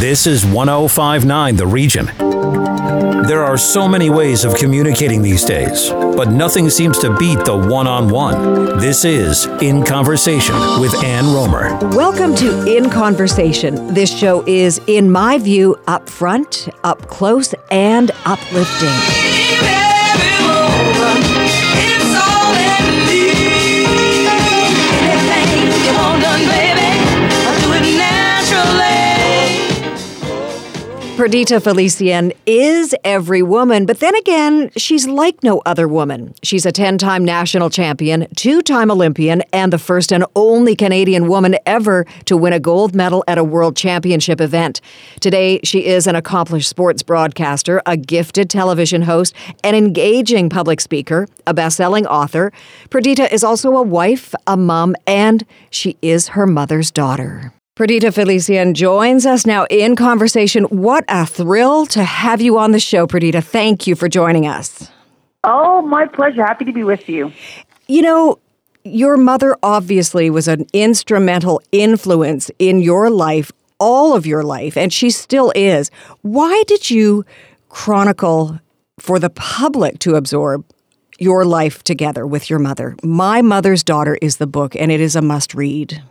This is 1059 The Region. There are so many ways of communicating these days, but nothing seems to beat the one on one. This is In Conversation with Ann Rohmer. Welcome to In Conversation. This show is, in my view, up front, up close, and uplifting. Perdita Felicien is every woman, but then again, she's like no other woman. She's a 10 time national champion, two time Olympian, and the first and only Canadian woman ever to win a gold medal at a world championship event. Today, she is an accomplished sports broadcaster, a gifted television host, an engaging public speaker, a best selling author. Perdita is also a wife, a mom, and she is her mother's daughter. Perdita Felicien joins us now in conversation. What a thrill to have you on the show, Perdita. Thank you for joining us. Oh, my pleasure. Happy to be with you. You know, your mother obviously was an instrumental influence in your life, all of your life, and she still is. Why did you chronicle for the public to absorb your life together with your mother? My Mother's Daughter is the book, and it is a must read.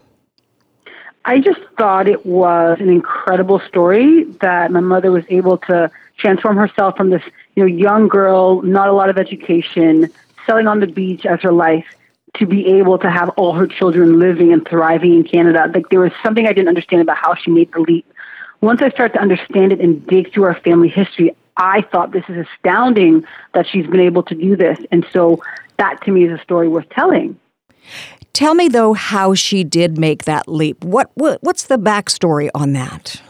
I just thought it was an incredible story that my mother was able to transform herself from this, you know, young girl, not a lot of education, selling on the beach as her life, to be able to have all her children living and thriving in Canada. Like there was something I didn't understand about how she made the leap. Once I started to understand it and dig through our family history, I thought this is astounding that she's been able to do this. And so that to me is a story worth telling. Tell me though how she did make that leap. What, what what's the backstory on that?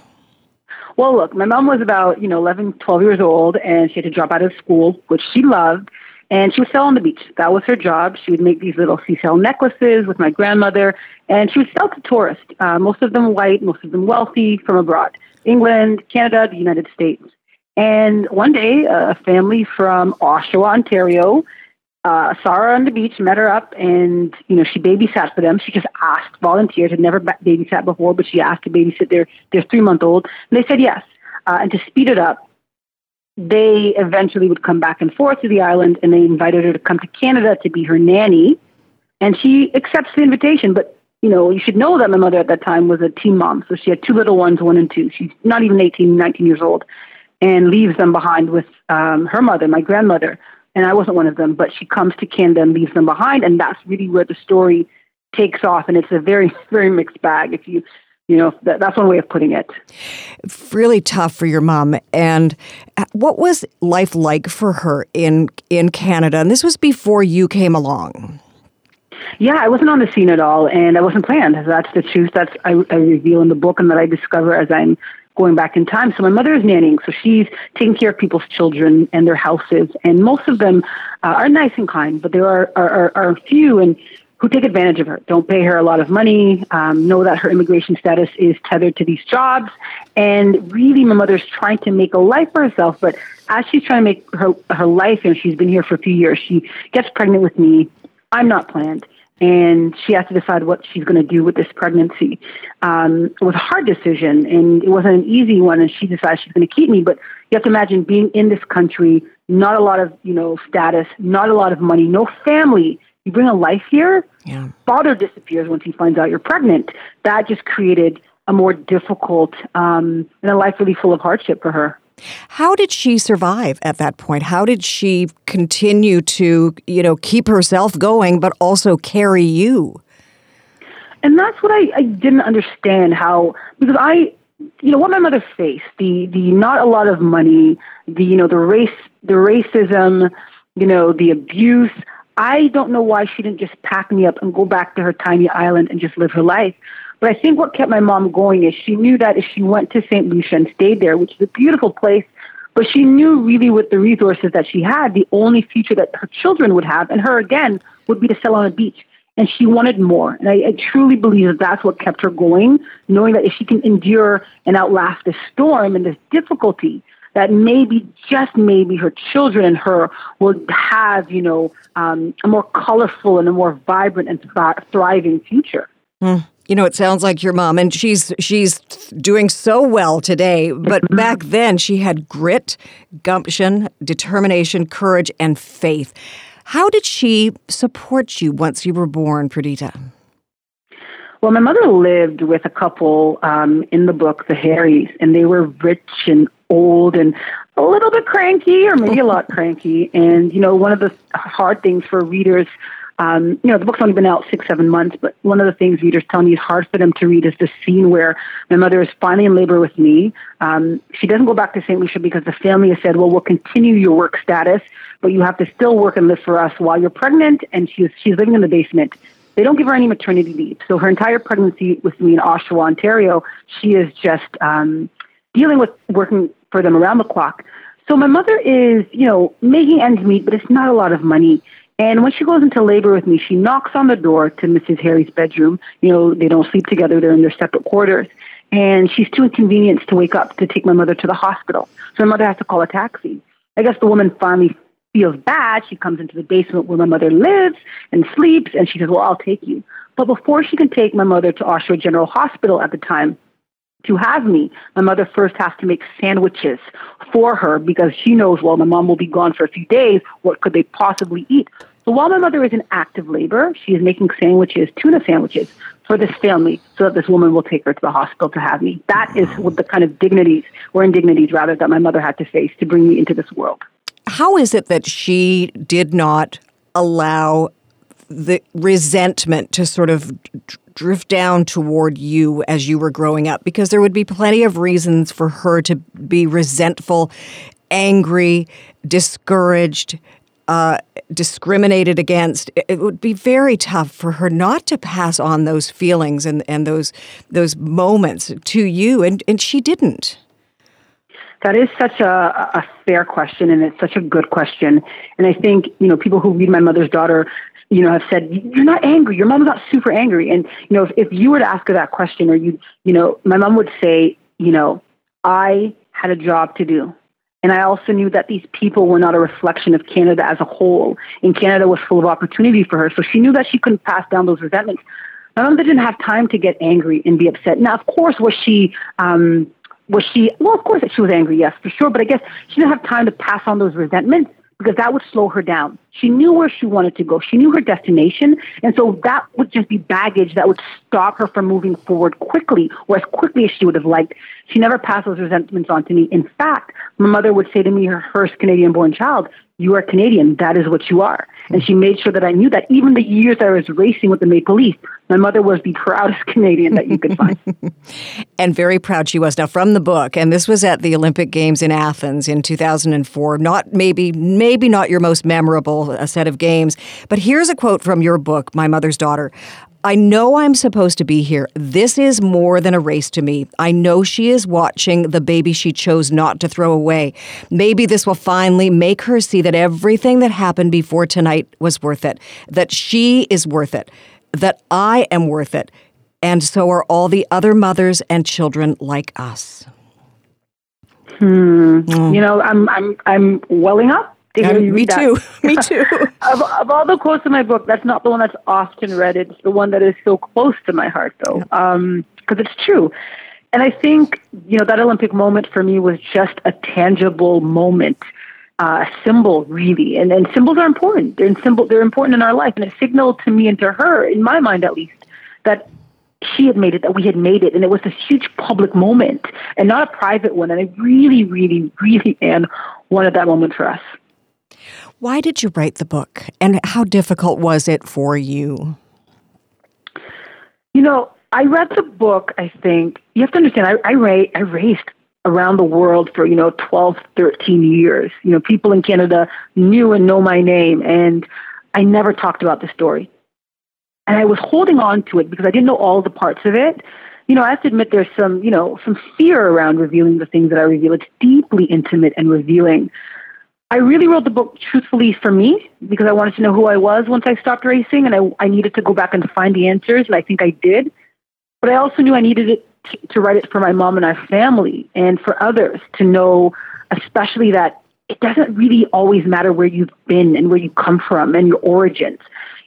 Well, look, my mom was about, you know, 11, 12 years old and she had to drop out of school, which she loved, and she would sell on the beach. That was her job. She would make these little seashell necklaces with my grandmother, and she would sell to tourists, uh, most of them white, most of them wealthy from abroad, England, Canada, the United States. And one day, a family from Oshawa, Ontario, uh, saw her on the beach, met her up, and you know she babysat for them. She just asked, volunteered, had never babysat before, but she asked to babysit their their three month old, and they said yes. Uh, and to speed it up, they eventually would come back and forth to the island, and they invited her to come to Canada to be her nanny, and she accepts the invitation. But you know, you should know that my mother at that time was a teen mom, so she had two little ones, one and two. She's not even 18, 19 years old, and leaves them behind with um, her mother, my grandmother and I wasn't one of them, but she comes to Canada and leaves them behind, and that's really where the story takes off, and it's a very, very mixed bag. If you, you know, that, that's one way of putting it. Really tough for your mom. And uh, what was life like for her in in Canada? And this was before you came along. Yeah, I wasn't on the scene at all, and I wasn't planned. That's the truth. That's I, I reveal in the book, and that I discover as I'm going back in time. So my mother is nannying, so she's taking care of people's children and their houses, and most of them uh, are nice and kind, but there are, are, are, few and who take advantage of her, don't pay her a lot of money, um, know that her immigration status is tethered to these jobs, and really my mother's trying to make a life for herself, but as she's trying to make her, her life, and she's been here for a few years, she gets pregnant with me. I'm not planned and she has to decide what she's going to do with this pregnancy. Um, it was a hard decision, and it wasn't an easy one. And she decided she's going to keep me. But you have to imagine being in this country, not a lot of you know status, not a lot of money, no family. You bring a life here. Yeah. Father disappears once he finds out you're pregnant. That just created a more difficult um, and a life really full of hardship for her. How did she survive at that point? How did she continue to, you know, keep herself going but also carry you? And that's what I, I didn't understand how because I you know what my mother faced the the not a lot of money the you know the race the racism you know the abuse I don't know why she didn't just pack me up and go back to her tiny island and just live her life but I think what kept my mom going is she knew that if she went to St. Lucia and stayed there, which is a beautiful place, but she knew really with the resources that she had, the only future that her children would have, and her again, would be to sell on a beach. And she wanted more. And I, I truly believe that that's what kept her going, knowing that if she can endure and outlast this storm and this difficulty, that maybe, just maybe, her children and her will have, you know, um, a more colorful and a more vibrant and th- thriving future. Mm. You know, it sounds like your mom, and she's she's doing so well today. But mm-hmm. back then, she had grit, gumption, determination, courage, and faith. How did she support you once you were born, Perdita? Well, my mother lived with a couple um, in the book, the Harrys, and they were rich and old and a little bit cranky, or maybe a lot cranky. And you know, one of the hard things for readers um, you know, the book's only been out six, seven months, but one of the things readers tell me is hard for them to read is the scene where my mother is finally in labor with me. Um, she doesn't go back to St. Lucia because the family has said, well, we'll continue your work status, but you have to still work and live for us while you're pregnant, and she's, she's living in the basement. They don't give her any maternity leave. So her entire pregnancy with me in Oshawa, Ontario, she is just um, dealing with working for them around the clock. So my mother is, you know, making ends meet, but it's not a lot of money. And when she goes into labor with me, she knocks on the door to Mrs. Harry's bedroom. You know, they don't sleep together, they're in their separate quarters. And she's too inconvenienced to wake up to take my mother to the hospital. So my mother has to call a taxi. I guess the woman finally feels bad. She comes into the basement where my mother lives and sleeps, and she says, Well, I'll take you. But before she can take my mother to Oshawa General Hospital at the time, to have me, my mother first has to make sandwiches for her because she knows, well, my mom will be gone for a few days. What could they possibly eat? So while my mother is in active labor, she is making sandwiches, tuna sandwiches, for this family so that this woman will take her to the hospital to have me. That is what the kind of dignities, or indignities rather, that my mother had to face to bring me into this world. How is it that she did not allow the resentment to sort of drift down toward you as you were growing up? Because there would be plenty of reasons for her to be resentful, angry, discouraged, uh, discriminated against, it would be very tough for her not to pass on those feelings and, and those those moments to you, and, and she didn't. That is such a, a fair question, and it's such a good question. And I think you know people who read my mother's daughter, you know, have said you're not angry. Your mom's not super angry. And you know, if, if you were to ask her that question, or you, you know, my mom would say, you know, I had a job to do. And I also knew that these people were not a reflection of Canada as a whole. And Canada was full of opportunity for her. So she knew that she couldn't pass down those resentments. My mom didn't have time to get angry and be upset. Now, of course, was she um, was she, well, of course she was angry, yes, for sure, but I guess she didn't have time to pass on those resentments because that would slow her down. She knew where she wanted to go. She knew her destination. And so that would just be baggage that would stop her from moving forward quickly or as quickly as she would have liked. She never passed those resentments on to me. In fact, my mother would say to me, her first Canadian born child, you are Canadian. That is what you are. And she made sure that I knew that even the years I was racing with the Maple Leaf, my mother was the proudest Canadian that you could find. and very proud she was. Now, from the book, and this was at the Olympic Games in Athens in 2004. Not maybe, maybe not your most memorable uh, set of games, but here's a quote from your book, My Mother's Daughter. I know I'm supposed to be here. This is more than a race to me. I know she is watching the baby she chose not to throw away. Maybe this will finally make her see that everything that happened before tonight was worth it, that she is worth it, that I am worth it, and so are all the other mothers and children like us. Hmm. Mm. You know, I'm I'm I'm welling up to hear you me too. me too. of, of all the quotes in my book, that's not the one that's often read. It's the one that is so close to my heart, though, because um, it's true. And I think you know that Olympic moment for me was just a tangible moment, uh, a symbol, really. And and symbols are important. They're in symbol. They're important in our life, and it signaled to me and to her, in my mind at least, that she had made it, that we had made it, and it was this huge public moment and not a private one. And I really, really, really, Ann, wanted that moment for us. Why did you write the book, and how difficult was it for you? You know, I read the book, I think, you have to understand, I, I, ra- I raced around the world for, you know, 12, 13 years. You know, people in Canada knew and know my name, and I never talked about the story. And I was holding on to it because I didn't know all the parts of it. You know, I have to admit there's some, you know, some fear around revealing the things that I reveal. It's deeply intimate and revealing. I really wrote the book truthfully for me because I wanted to know who I was once I stopped racing and I, I needed to go back and find the answers, and I think I did. But I also knew I needed it to, to write it for my mom and our family and for others to know, especially that it doesn't really always matter where you've been and where you come from and your origins.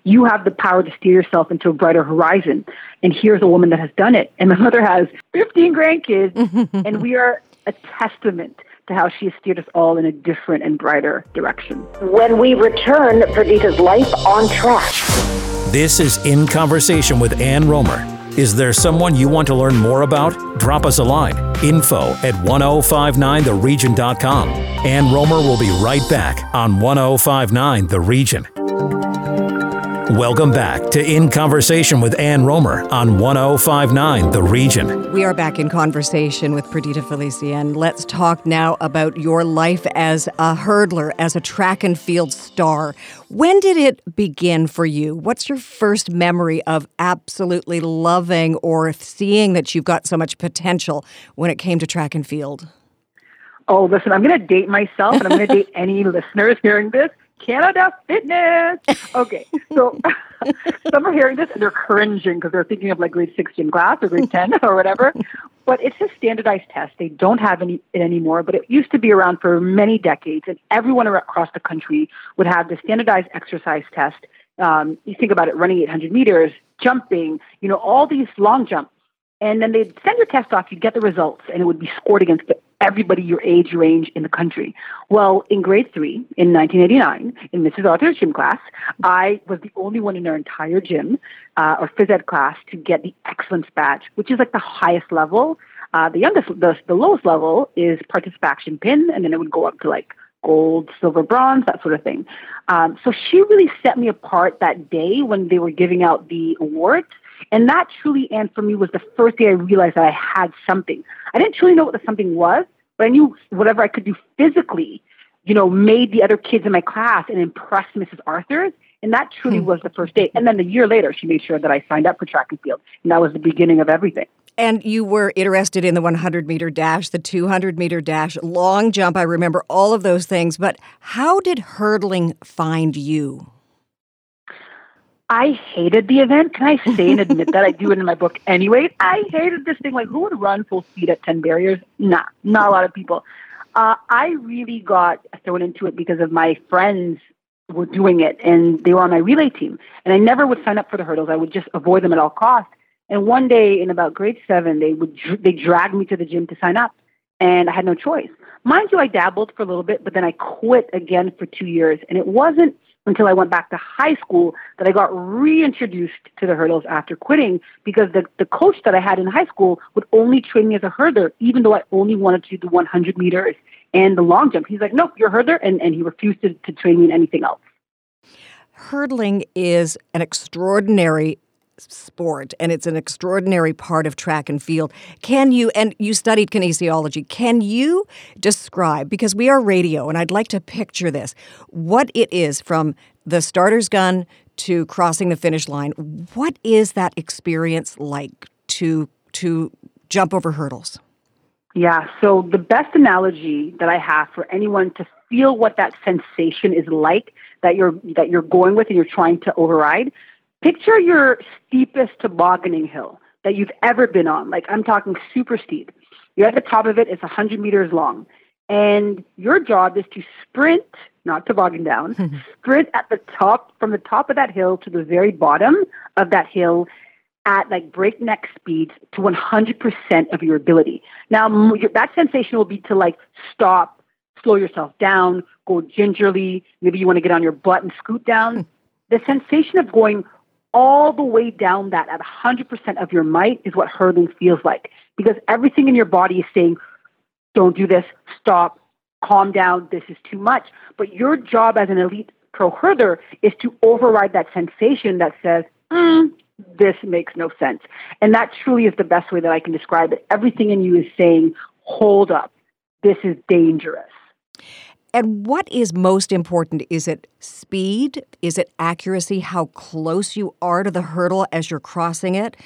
You have the power to steer yourself into a brighter horizon. And here's a woman that has done it. And my mother has 15 grandkids, and we are a testament to how she has steered us all in a different and brighter direction. When we return, Perdita's life on track. This is In Conversation with Ann Rohmer. Is there someone you want to learn more about? Drop us a line. Info at 1059theregion.com. Ann Rohmer will be right back on 1059 The Region. Welcome back to In Conversation with Ann Rohmer on 1059 The Region. We are back in conversation with Perdita Felicien. Let's talk now about your life as a hurdler, as a track and field star. When did it begin for you? What's your first memory of absolutely loving or seeing that you've got so much potential when it came to track and field? Oh, listen, I'm going to date myself and I'm going to date any listeners hearing this. Canada Fitness. Okay, so some are hearing this and they're cringing because they're thinking of like grade six class or grade 10 or whatever. But it's a standardized test. They don't have any it anymore, but it used to be around for many decades, and everyone across the country would have the standardized exercise test. Um, you think about it, running 800 meters, jumping, you know, all these long jumps. And then they'd send your test off, you'd get the results, and it would be scored against everybody your age range in the country. Well, in grade three, in 1989, in Mrs. Arthur's gym class, I was the only one in our entire gym uh, or phys ed class to get the excellence badge, which is like the highest level. Uh, the youngest, the, the lowest level is participation pin, and then it would go up to like gold, silver, bronze, that sort of thing. Um, so she really set me apart that day when they were giving out the awards and that truly, and for me, was the first day I realized that I had something. I didn't truly know what the something was, but I knew whatever I could do physically, you know, made the other kids in my class and impressed Mrs. Arthur's. And that truly hmm. was the first day. And then a year later, she made sure that I signed up for track and field. And that was the beginning of everything. And you were interested in the 100 meter dash, the 200 meter dash, long jump. I remember all of those things. But how did hurdling find you? I hated the event. Can I say and admit that I do it in my book anyway? I hated this thing. Like, who would run full speed at 10 barriers? Nah, not a lot of people. Uh, I really got thrown into it because of my friends were doing it and they were on my relay team. And I never would sign up for the hurdles. I would just avoid them at all costs. And one day in about grade seven, they would they dragged me to the gym to sign up, and I had no choice. Mind you, I dabbled for a little bit, but then I quit again for two years. And it wasn't until I went back to high school that I got reintroduced to the hurdles after quitting because the, the coach that I had in high school would only train me as a hurdler, even though I only wanted to do the 100 meters and the long jump. He's like, nope, you're a hurdler. And, and he refused to, to train me in anything else. Hurdling is an extraordinary sport and it's an extraordinary part of track and field. Can you, and you studied kinesiology, can you describe, because we are radio and I'd like to picture this, what it is from the starter's gun to crossing the finish line? What is that experience like to, to jump over hurdles? Yeah, so the best analogy that I have for anyone to feel what that sensation is like that you're that you're going with and you're trying to override Picture your steepest tobogganing hill that you've ever been on. Like I'm talking super steep. You're at the top of it, it's 100 meters long. And your job is to sprint, not toboggan down, sprint at the top, from the top of that hill to the very bottom of that hill at like breakneck speeds to 100% of your ability. Now, that sensation will be to like stop, slow yourself down, go gingerly. Maybe you want to get on your butt and scoot down. the sensation of going all the way down that at 100% of your might is what hurdling feels like because everything in your body is saying, don't do this, stop, calm down, this is too much. But your job as an elite pro hurdler is to override that sensation that says, mm, this makes no sense. And that truly is the best way that I can describe it. Everything in you is saying, hold up, this is dangerous. And what is most important? Is it speed? Is it accuracy? How close you are to the hurdle as you're crossing it?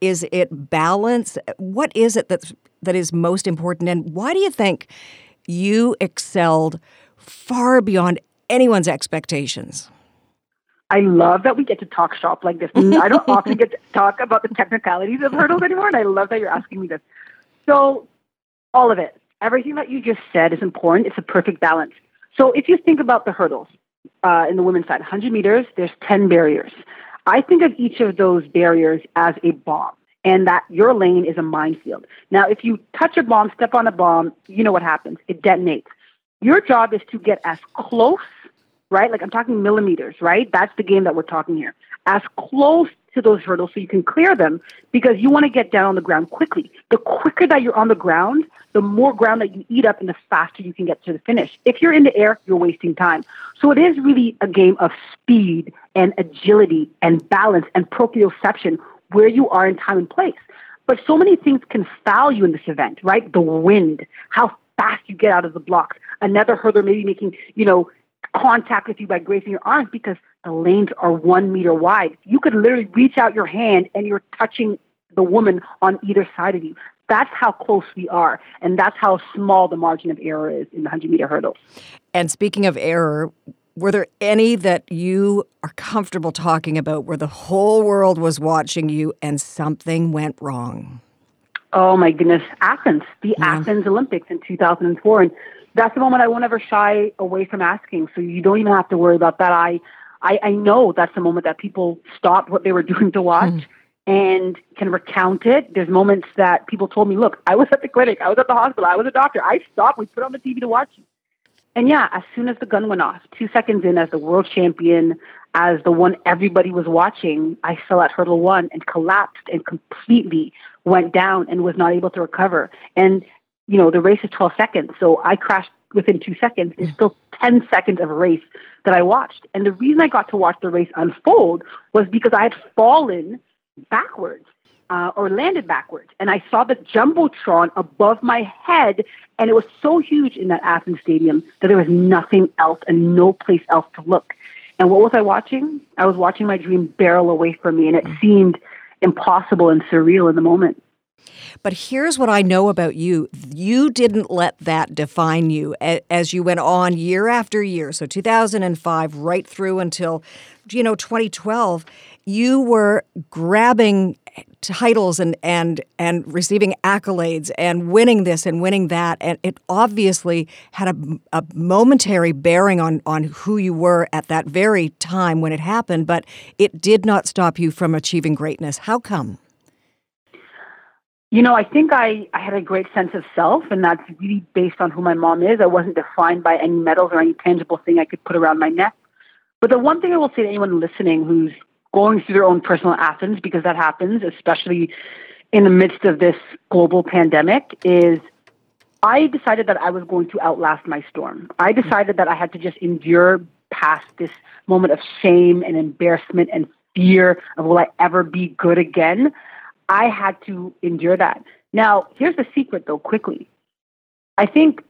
Is it balance? What is it that's, that is most important? And why do you think you excelled far beyond anyone's expectations? I love that we get to talk shop like this. I don't often get to talk about the technicalities of hurdles anymore, and I love that you're asking me this. So, all of it everything that you just said is important. It's a perfect balance. So if you think about the hurdles, uh, in the women's side, 100 meters, there's 10 barriers. I think of each of those barriers as a bomb and that your lane is a minefield. Now, if you touch a bomb, step on a bomb, you know what happens. It detonates. Your job is to get as close, right? Like I'm talking millimeters, right? That's the game that we're talking here. As close to those hurdles so you can clear them because you want to get down on the ground quickly. The quicker that you're on the ground, the more ground that you eat up and the faster you can get to the finish. If you're in the air, you're wasting time. So it is really a game of speed and agility and balance and proprioception where you are in time and place. But so many things can foul you in this event, right? The wind, how fast you get out of the blocks, another hurdler maybe making, you know, contact with you by grazing your arms because the lanes are one meter wide. You could literally reach out your hand and you're touching the woman on either side of you. That's how close we are, and that's how small the margin of error is in the 100 meter hurdles. And speaking of error, were there any that you are comfortable talking about where the whole world was watching you and something went wrong? Oh my goodness, Athens, the yeah. Athens Olympics in 2004. And that's the moment I won't ever shy away from asking. So you don't even have to worry about that. I, I, I know that's the moment that people stopped what they were doing to watch. Mm. And can recount it. There's moments that people told me, "Look, I was at the clinic, I was at the hospital, I was a doctor. I stopped. We put on the TV to watch you." And yeah, as soon as the gun went off, two seconds in, as the world champion, as the one everybody was watching, I fell at hurdle one and collapsed and completely went down and was not able to recover. And, you know, the race is 12 seconds. So I crashed within two seconds. It's still 10 seconds of a race that I watched. And the reason I got to watch the race unfold was because I had fallen backwards uh, or landed backwards. And I saw the Jumbotron above my head, and it was so huge in that Athens stadium that there was nothing else and no place else to look. And what was I watching? I was watching my dream barrel away from me, and it seemed impossible and surreal in the moment. But here's what I know about you. You didn't let that define you as you went on year after year. So 2005, right through until, you know, 2012, you were grabbing titles and and and receiving accolades and winning this and winning that. And it obviously had a, a momentary bearing on on who you were at that very time when it happened but it did not stop you from achieving greatness. How come you know, I think I, I had a great sense of self, and that's really based on who my mom is. I wasn't defined by any medals or any tangible thing I could put around my neck. But the one thing I will say to anyone listening who's going through their own personal Athens, because that happens, especially in the midst of this global pandemic, is I decided that I was going to outlast my storm. I decided that I had to just endure past this moment of shame and embarrassment and fear of will I ever be good again. I had to endure that. Now, here's the secret though, quickly. I think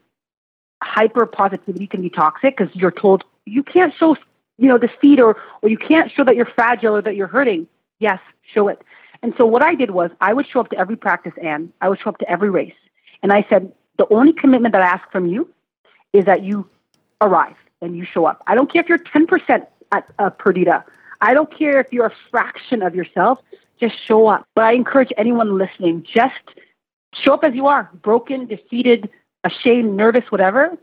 hyper positivity can be toxic because you're told you can't show you know defeat or or you can't show that you're fragile or that you're hurting. Yes, show it. And so what I did was I would show up to every practice and I would show up to every race. And I said, the only commitment that I ask from you is that you arrive and you show up. I don't care if you're 10% at uh, Perdita. I don't care if you're a fraction of yourself just show up. But I encourage anyone listening, just show up as you are, broken, defeated, ashamed, nervous, whatever.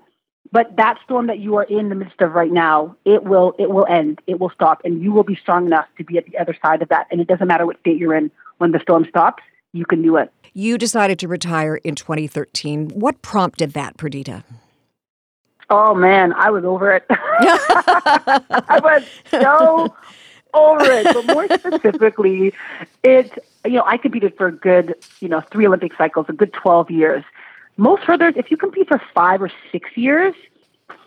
But that storm that you are in the midst of right now, it will it will end. It will stop, and you will be strong enough to be at the other side of that. And it doesn't matter what state you're in when the storm stops. You can do it. You decided to retire in 2013. What prompted that, Perdita? Oh man, I was over it. I was so over it. But more specifically, it you know I competed for a good you know three Olympic cycles, a good twelve years. Most hurdlers, if you compete for five or six years,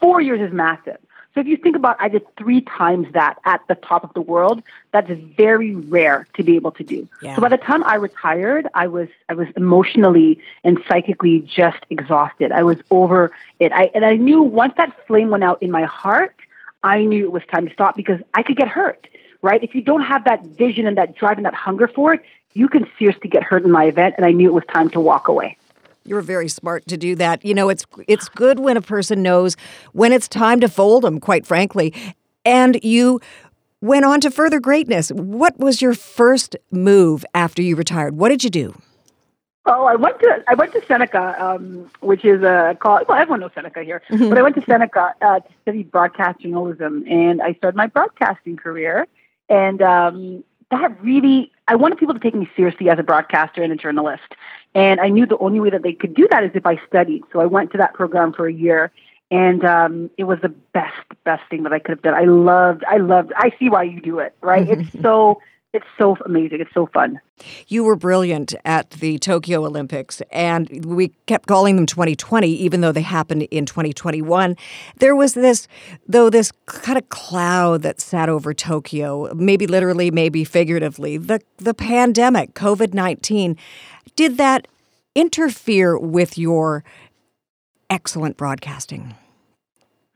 four years is massive. So if you think about, I did three times that at the top of the world. That's very rare to be able to do. Yeah. So by the time I retired, I was I was emotionally and psychically just exhausted. I was over it. I and I knew once that flame went out in my heart, I knew it was time to stop because I could get hurt right? If you don't have that vision and that drive and that hunger for it, you can seriously get hurt in my event. And I knew it was time to walk away. You're very smart to do that. You know, it's it's good when a person knows when it's time to fold them, quite frankly. And you went on to further greatness. What was your first move after you retired? What did you do? Oh, I went to I went to Seneca, um, which is a college. Well, everyone knows Seneca here, Mm-hmm. but I went to Seneca uh, to study broadcast journalism, and I started my broadcasting career. And um, that really, I wanted people to take me seriously as a broadcaster and a journalist. And I knew the only way that they could do that is if I studied. So I went to that program for a year, and um, it was the best, best thing that I could have done. I loved, I loved. I see why you do it, right? it's so, it's so amazing. It's so fun. You were brilliant at the Tokyo Olympics, and we kept calling them 2020, even though they happened in 2021. There was this, though, this kind of cloud that sat over Tokyo, maybe literally, maybe figuratively. The the pandemic, COVID 19, did that interfere with your excellent broadcasting?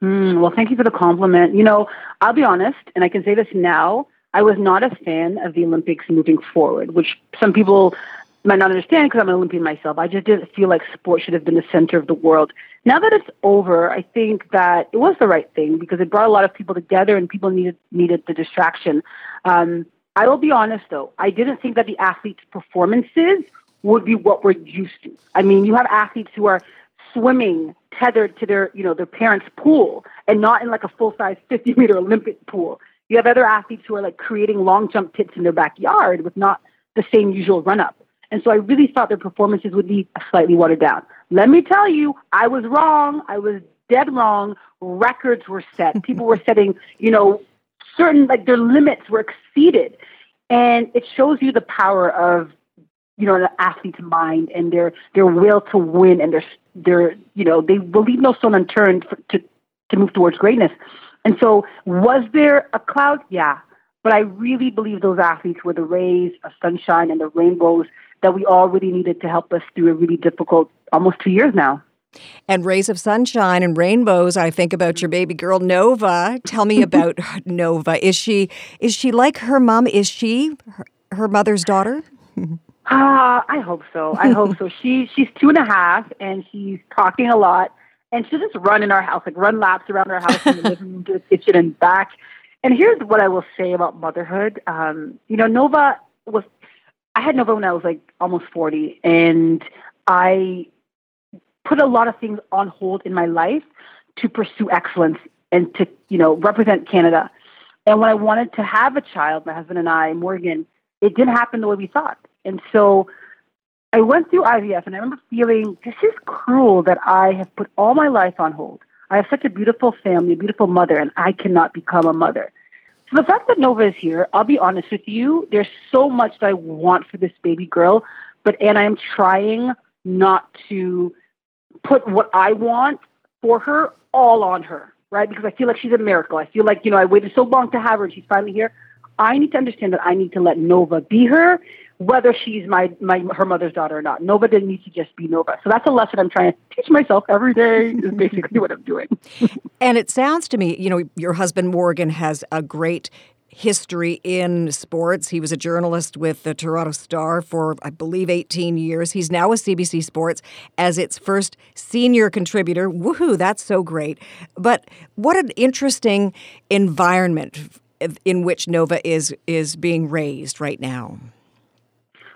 Mm, well, thank you for the compliment. You know, I'll be honest, and I can say this now. I was not a fan of the Olympics moving forward, which some people might not understand because I'm an Olympian myself. I just didn't feel like sport should have been the center of the world. Now that it's over, I think that it was the right thing because it brought a lot of people together and people needed needed the distraction. Um, I will be honest though, I didn't think that the athletes' performances would be what we're used to. I mean, you have athletes who are swimming tethered to their, you know, their parents' pool and not in like a full size 50 meter Olympic pool. You have other athletes who are like creating long jump pits in their backyard with not the same usual run up. And so I really thought their performances would be slightly watered down. Let me tell you, I was wrong. I was dead wrong. Records were set. People were setting, you know, certain like their limits were exceeded. And it shows you the power of you know, an athlete's mind and their their will to win and their their you know they will leave no stone unturned for, to to move towards greatness. And so, was there a cloud? Yeah, but I really believe those athletes were the rays of sunshine and the rainbows that we all really needed to help us through a really difficult almost two years now. And rays of sunshine and rainbows. I think about your baby girl Nova. Tell me about Nova. Is she is she like her mom? Is she her, her mother's daughter? Ah, I hope so. I hope so. She she's two and a half, and she's talking a lot, and she'll just run in our house, like run laps around our house in the living room to the kitchen and back. And here's what I will say about motherhood. Um, you know, Nova was. I had Nova when I was like almost forty, and I put a lot of things on hold in my life to pursue excellence and to you know represent Canada. And when I wanted to have a child, my husband and I, Morgan, it didn't happen the way we thought. And so I went through IVF and I remember feeling this is cruel that I have put all my life on hold. I have such a beautiful family, a beautiful mother, and I cannot become a mother. So the fact that Nova is here, I'll be honest with you, there's so much that I want for this baby girl, but and I'm trying not to put what I want for her all on her, right? Because I feel like she's a miracle. I feel like, you know, I waited so long to have her and she's finally here. I need to understand that I need to let Nova be her whether she's my, my her mother's daughter or not. Nova didn't need to just be Nova. So that's a lesson I'm trying to teach myself every day is basically what I'm doing. and it sounds to me, you know, your husband Morgan has a great history in sports. He was a journalist with the Toronto Star for, I believe, 18 years. He's now with CBC Sports as its first senior contributor. Woohoo, that's so great. But what an interesting environment in which Nova is is being raised right now.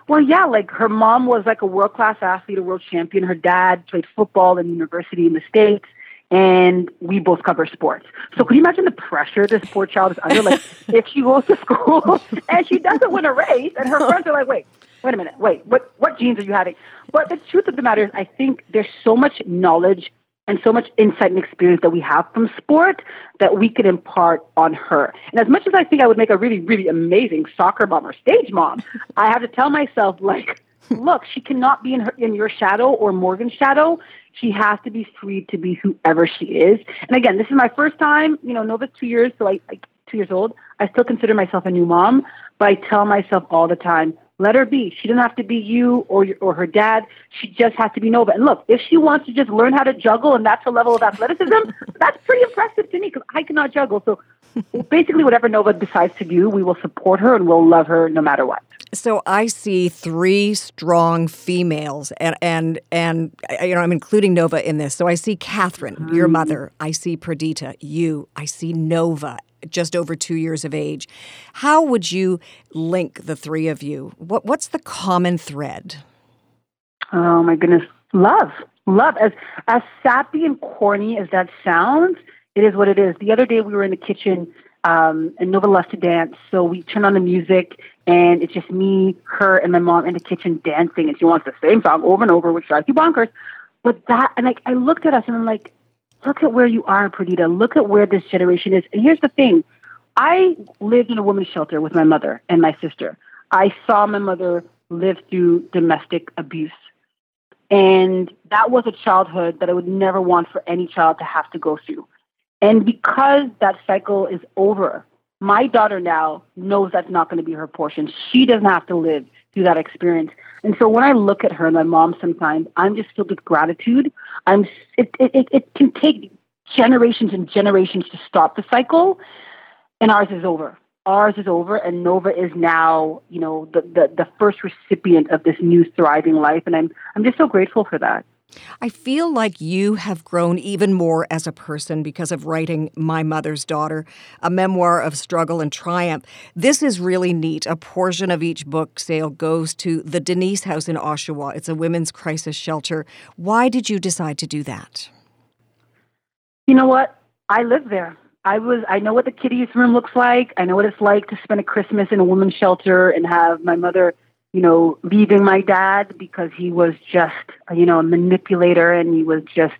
Well, yeah, like her mom was like a world class athlete, a world champion. Her dad played football in university in the States, and we both cover sports. So could you imagine the pressure this poor child is under? Like, if she goes to school and she doesn't win a race, and her friends are like, wait, wait a minute, wait, what, what genes are you having? But the truth of the matter is, I think there's so much knowledge and so much insight and experience that we have from sport that we could impart on her. And as much as I think I would make a really, really amazing soccer mom or stage mom, I have to tell myself, like, look, she cannot be in her in your shadow or Morgan's shadow. She has to be free to be whoever she is. And again, this is my first time. You know, Nova's two years, so I, I two years old. I still consider myself a new mom, but I tell myself all the time, let her be. She doesn't have to be you or your, or her dad. She just has to be Nova. And look, if she wants to just learn how to juggle and that's her level of athleticism, that's pretty impressive to me because I cannot juggle. So basically, whatever Nova decides to do, we will support her and we'll love her no matter what. So I see three strong females, and and and you know I'm including Nova in this. So I see Catherine, mm-hmm. your mother. I see Perdita, you. I see Nova, just over two years of age. How would you link the three of you? What what's the common thread? Oh my goodness, love, love. As as sappy and corny as that sounds, it is what it is. The other day we were in the kitchen, um, and Nova loves to dance, so we turn on the music, and it's just me, her, and my mom in the kitchen dancing, and she wants the same song over and over, which drives you bonkers. But that, and like, I looked at us, and I'm like, look at where you are, Perdita. Look at where this generation is. And here's the thing: I lived in a women's shelter with my mother and my sister. I saw my mother live through domestic abuse. And that was a childhood that I would never want for any child to have to go through. And because that cycle is over, my daughter now knows that's not going to be her portion. She doesn't have to live through that experience. And so when I look at her and my mom sometimes, I'm just filled with gratitude. I'm it, it, it can take generations and generations to stop the cycle, and ours is over ours is over and Nova is now, you know, the, the, the first recipient of this new thriving life. And I'm, I'm just so grateful for that. I feel like you have grown even more as a person because of writing My Mother's Daughter, a memoir of struggle and triumph. This is really neat. A portion of each book sale goes to the Denise House in Oshawa. It's a women's crisis shelter. Why did you decide to do that? You know what? I live there. I was I know what the kiddies room looks like. I know what it's like to spend a Christmas in a women's shelter and have my mother, you know, leaving my dad because he was just, you know, a manipulator and he was just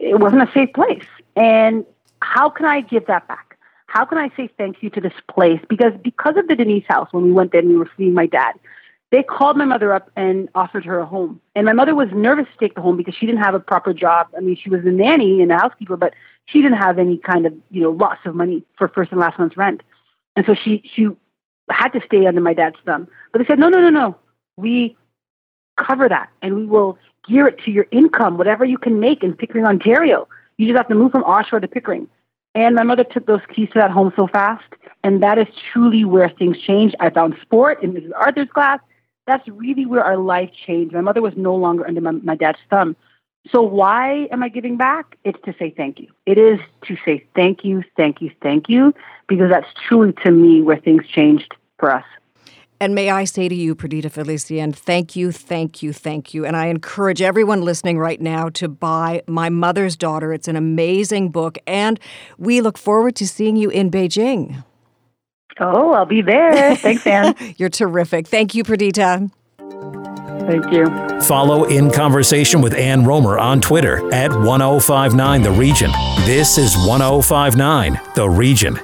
it wasn't a safe place. And how can I give that back? How can I say thank you to this place? Because because of the Denise house, when we went there and we were seeing my dad, they called my mother up and offered her a home. And my mother was nervous to take the home because she didn't have a proper job. I mean, she was a nanny and a housekeeper, but she didn't have any kind of you know loss of money for first and last month's rent, and so she she had to stay under my dad's thumb. But they said, no, no, no, no, we cover that and we will gear it to your income, whatever you can make in Pickering, Ontario. You just have to move from Oshawa to Pickering. And my mother took those keys to that home so fast. And that is truly where things changed. I found sport in Mrs. Arthur's class. That's really where our life changed. My mother was no longer under my, my dad's thumb. So why am I giving back? It's to say thank you. It is to say thank you, thank you, thank you, because that's truly to me where things changed for us. And may I say to you, Perdita Felicien, thank you, thank you, thank you. And I encourage everyone listening right now to buy My Mother's Daughter. It's an amazing book. And we look forward to seeing you in Beijing. Oh, I'll be there. Thanks, Ann. You're terrific. Thank you, Perdita. Thank you. Follow In Conversation with Ann Rohmer on Twitter at 1059 The Region. This is 1059 The Region.